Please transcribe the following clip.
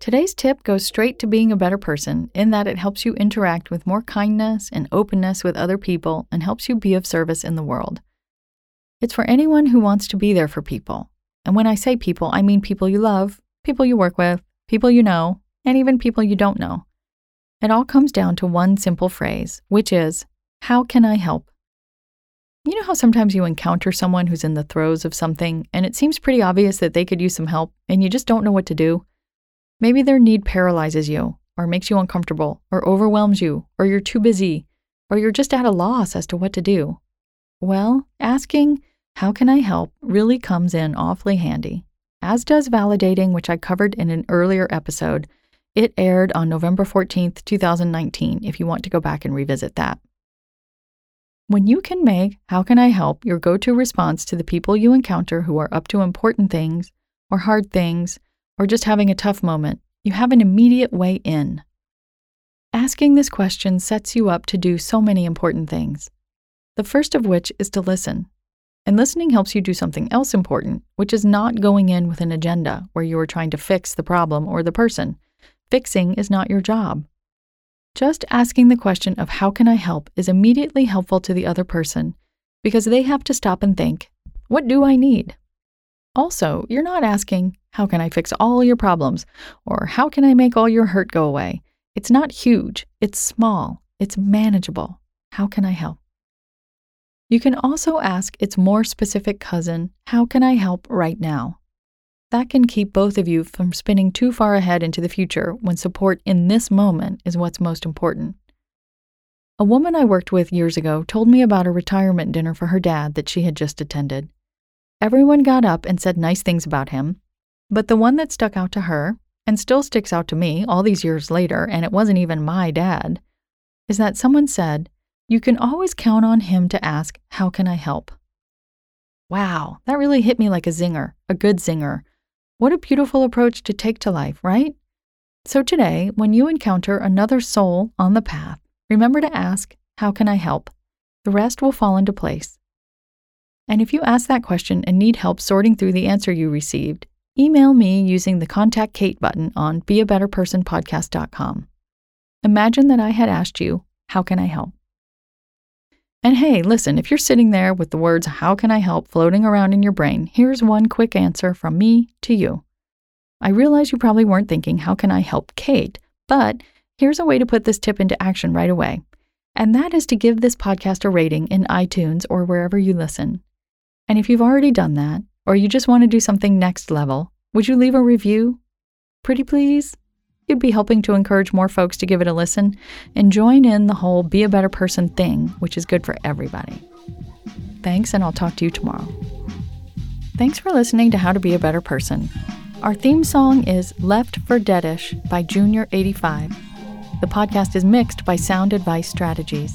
Today's tip goes straight to being a better person in that it helps you interact with more kindness and openness with other people and helps you be of service in the world. It's for anyone who wants to be there for people. And when I say people, I mean people you love, people you work with, people you know, and even people you don't know. It all comes down to one simple phrase, which is, How can I help? You know how sometimes you encounter someone who's in the throes of something and it seems pretty obvious that they could use some help and you just don't know what to do? Maybe their need paralyzes you, or makes you uncomfortable, or overwhelms you, or you're too busy, or you're just at a loss as to what to do. Well, asking, How can I help? really comes in awfully handy, as does validating, which I covered in an earlier episode. It aired on November 14th, 2019, if you want to go back and revisit that. When you can make How Can I Help your go to response to the people you encounter who are up to important things, or hard things, or just having a tough moment, you have an immediate way in. Asking this question sets you up to do so many important things. The first of which is to listen. And listening helps you do something else important, which is not going in with an agenda where you are trying to fix the problem or the person. Fixing is not your job. Just asking the question of how can I help is immediately helpful to the other person because they have to stop and think, what do I need? Also, you're not asking, how can I fix all your problems? Or how can I make all your hurt go away? It's not huge, it's small, it's manageable. How can I help? You can also ask its more specific cousin, How can I help right now? That can keep both of you from spinning too far ahead into the future when support in this moment is what's most important. A woman I worked with years ago told me about a retirement dinner for her dad that she had just attended. Everyone got up and said nice things about him, but the one that stuck out to her, and still sticks out to me all these years later, and it wasn't even my dad, is that someone said, You can always count on him to ask, How can I help? Wow, that really hit me like a zinger, a good zinger. What a beautiful approach to take to life, right? So today, when you encounter another soul on the path, remember to ask, How can I help? The rest will fall into place. And if you ask that question and need help sorting through the answer you received, email me using the Contact Kate button on beabetterpersonpodcast.com. Imagine that I had asked you, How can I help? And hey, listen, if you're sitting there with the words, How can I help floating around in your brain, here's one quick answer from me to you. I realize you probably weren't thinking, How can I help Kate? But here's a way to put this tip into action right away. And that is to give this podcast a rating in iTunes or wherever you listen. And if you've already done that, or you just want to do something next level, would you leave a review? Pretty please? You'd be helping to encourage more folks to give it a listen and join in the whole be a better person thing, which is good for everybody. Thanks, and I'll talk to you tomorrow. Thanks for listening to How to Be a Better Person. Our theme song is Left for Deadish by Junior85. The podcast is mixed by Sound Advice Strategies.